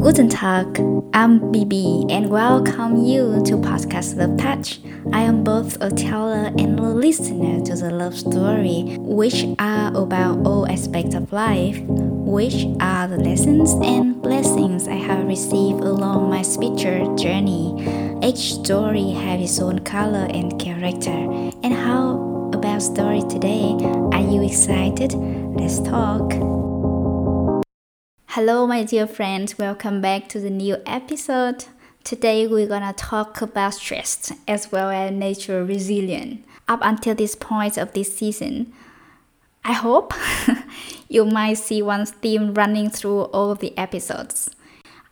Guten Tag, I'm Bibi and welcome you to Podcast Love Touch. I am both a teller and a listener to the love story, which are about all aspects of life, which are the lessons and blessings I have received along my spiritual journey. Each story has its own color and character. And how about story today? Are you excited? Let's talk. Hello, my dear friends. Welcome back to the new episode. Today, we're gonna talk about stress as well as nature resilience. Up until this point of this season, I hope you might see one theme running through all the episodes.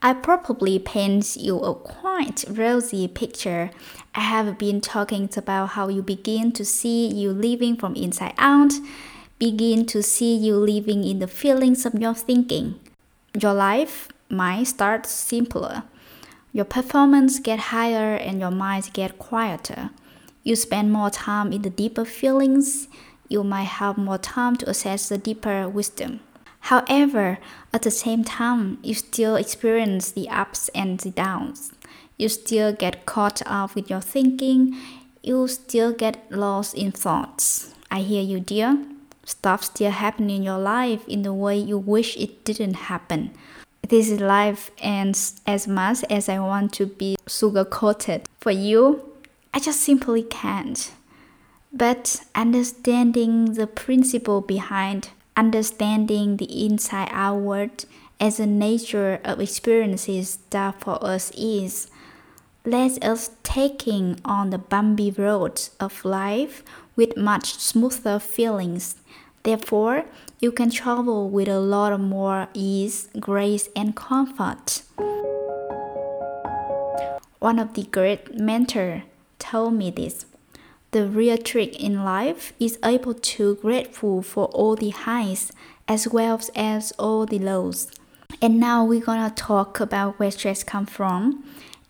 I probably paint you a quite rosy picture. I have been talking about how you begin to see you living from inside out, begin to see you living in the feelings of your thinking your life might start simpler. Your performance get higher and your mind get quieter. You spend more time in the deeper feelings. You might have more time to assess the deeper wisdom. However, at the same time, you still experience the ups and the downs. You still get caught up with your thinking. You still get lost in thoughts. I hear you, dear stuff still happening in your life in the way you wish it didn't happen. This is life, and as much as I want to be sugar coated for you, I just simply can't. But understanding the principle behind, understanding the inside outward as the nature of experiences that for us is, let us taking on the bumpy roads of life with much smoother feelings. Therefore, you can travel with a lot more ease, grace, and comfort. One of the great mentors told me this. The real trick in life is able to grateful for all the highs as well as all the lows. And now we're gonna talk about where stress come from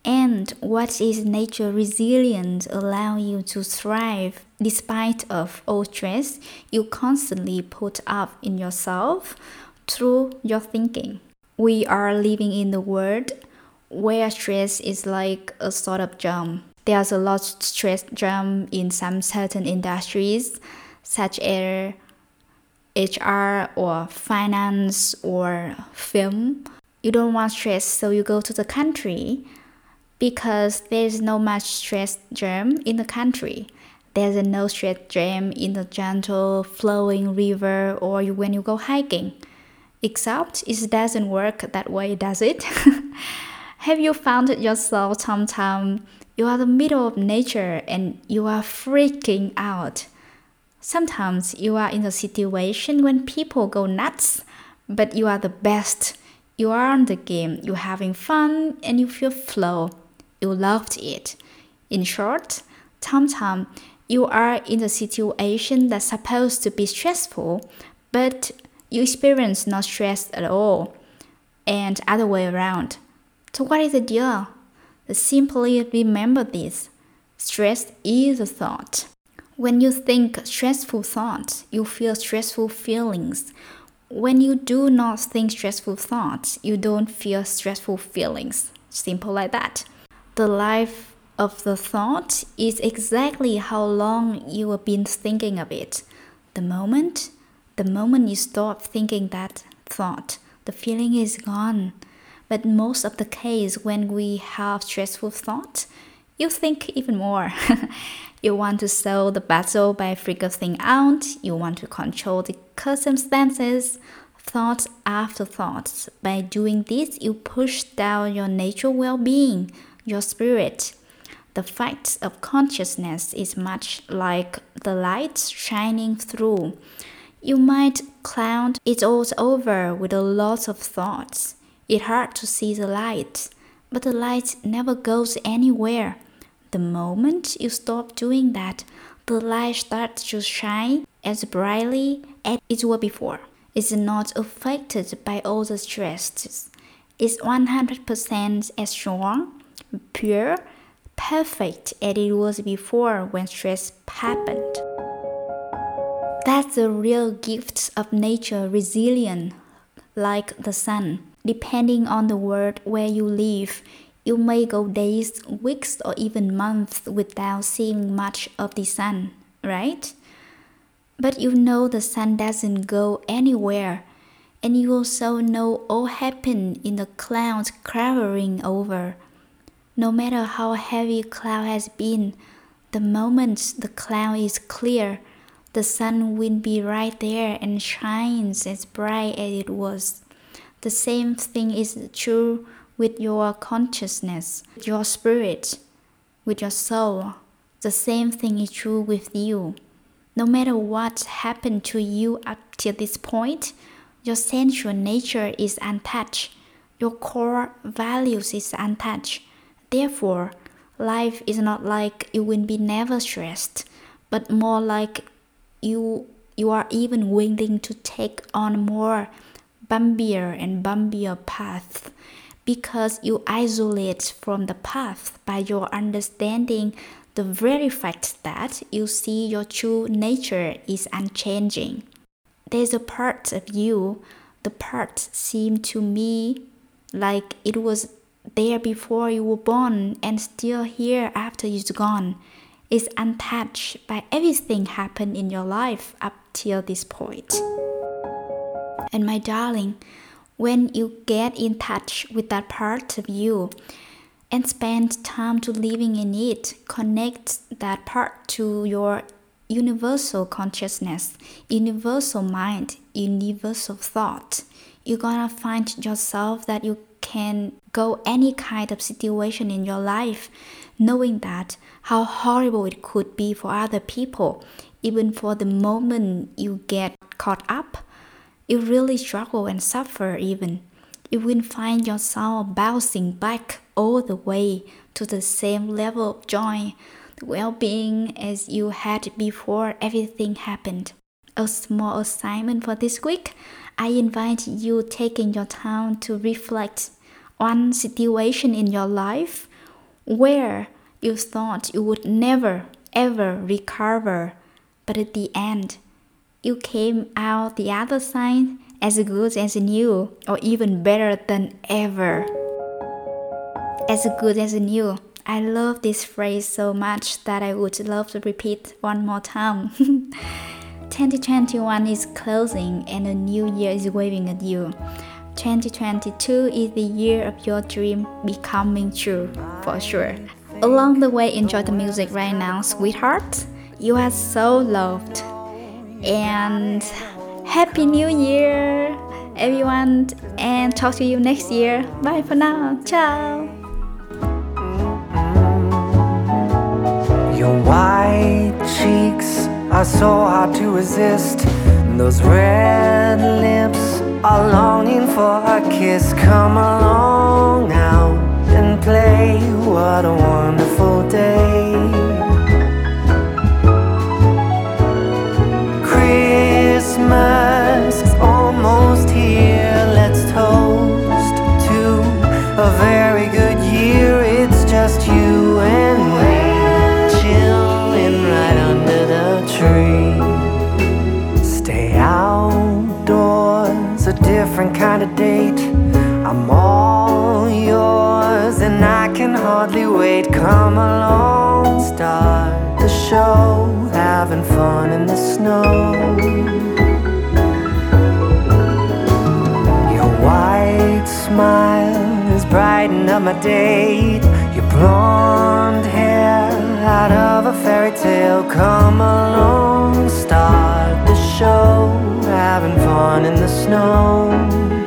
and what is nature resilience allow you to thrive despite of all stress you constantly put up in yourself through your thinking. We are living in the world where stress is like a sort of jump. There's a lot of stress jump in some certain industries such as HR or finance or film. You don't want stress, so you go to the country because there's no much stress germ in the country. There's no stress germ in the gentle flowing river or when you go hiking. Except it doesn't work that way, does it? Have you found yourself sometimes you are the middle of nature and you are freaking out? Sometimes you are in a situation when people go nuts, but you are the best. You are on the game, you're having fun, and you feel flow you loved it. In short, sometimes you are in a situation that's supposed to be stressful, but you experience no stress at all, and other way around. So what is the deal? Simply remember this. Stress is a thought. When you think stressful thoughts, you feel stressful feelings. When you do not think stressful thoughts, you don't feel stressful feelings. Simple like that. The life of the thought is exactly how long you have been thinking of it. The moment, the moment you stop thinking that thought, the feeling is gone. But most of the case when we have stressful thoughts, you think even more. you want to solve the battle by figuring out, you want to control the circumstances, thoughts after thoughts. By doing this, you push down your natural well being your spirit. The fact of consciousness is much like the light shining through. You might cloud it all over with a lot of thoughts. It's hard to see the light, but the light never goes anywhere. The moment you stop doing that, the light starts to shine as brightly as it was before. It's not affected by all the stresses. It's 100% as strong pure, perfect as it was before when stress happened. That's the real gift of nature resilient like the sun. Depending on the world where you live, you may go days, weeks, or even months without seeing much of the sun, right? But you know the sun doesn't go anywhere, and you also know all happen in the clouds covering over. No matter how heavy cloud has been, the moment the cloud is clear, the sun will be right there and shines as bright as it was. The same thing is true with your consciousness, your spirit, with your soul. The same thing is true with you. No matter what happened to you up to this point, your sensual nature is untouched. Your core values is untouched. Therefore, life is not like you will be never stressed, but more like you you are even willing to take on more bumpier and bumpier paths because you isolate from the path by your understanding the very fact that you see your true nature is unchanging. There's a part of you, the part seemed to me like it was there before you were born and still here after you're gone. is untouched by everything happened in your life up till this point. And my darling, when you get in touch with that part of you, and spend time to living in it connect that part to your universal consciousness universal mind universal thought you're gonna find yourself that you can go any kind of situation in your life knowing that how horrible it could be for other people even for the moment you get caught up you really struggle and suffer even you will find yourself bouncing back all the way to the same level of joy, well being as you had before everything happened. A small assignment for this week I invite you taking your time to reflect on situation in your life where you thought you would never ever recover, but at the end you came out the other side as good as new or even better than ever as good as new. I love this phrase so much that I would love to repeat one more time. 2021 is closing and a new year is waving at you. 2022 is the year of your dream becoming true, for sure. Along the way, enjoy the music right now, sweetheart. You are so loved. And Happy New Year, everyone, and talk to you next year. Bye for now. Ciao. Your white cheeks are so hard to resist. Those red lips are longing for a kiss. Come along now snow. Your white smile is brightening up my day. Your blonde hair out of a fairy tale. Come along, start the show, having fun in the snow.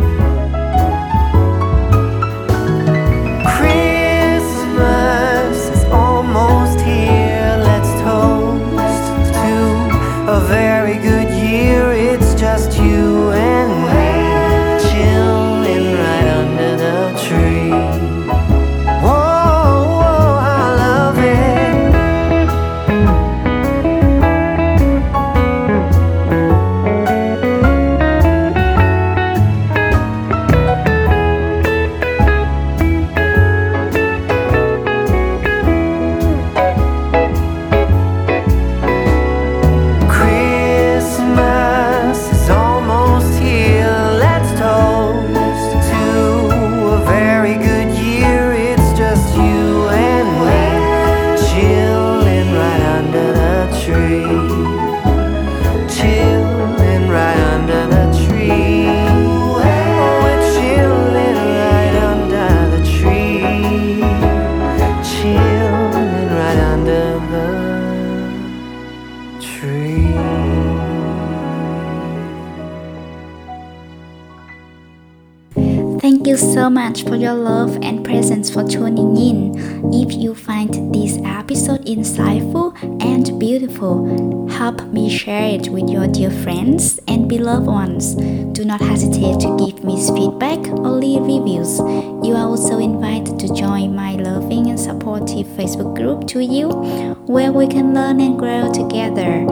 Much for your love and presence for tuning in. If you find this episode insightful and beautiful, help me share it with your dear friends and beloved ones. Do not hesitate to give me feedback or leave reviews. You are also invited to join my loving and supportive Facebook group to you, where we can learn and grow together.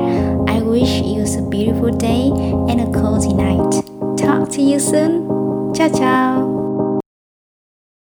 I wish you a beautiful day and a cozy night. Talk to you soon. Ciao, ciao.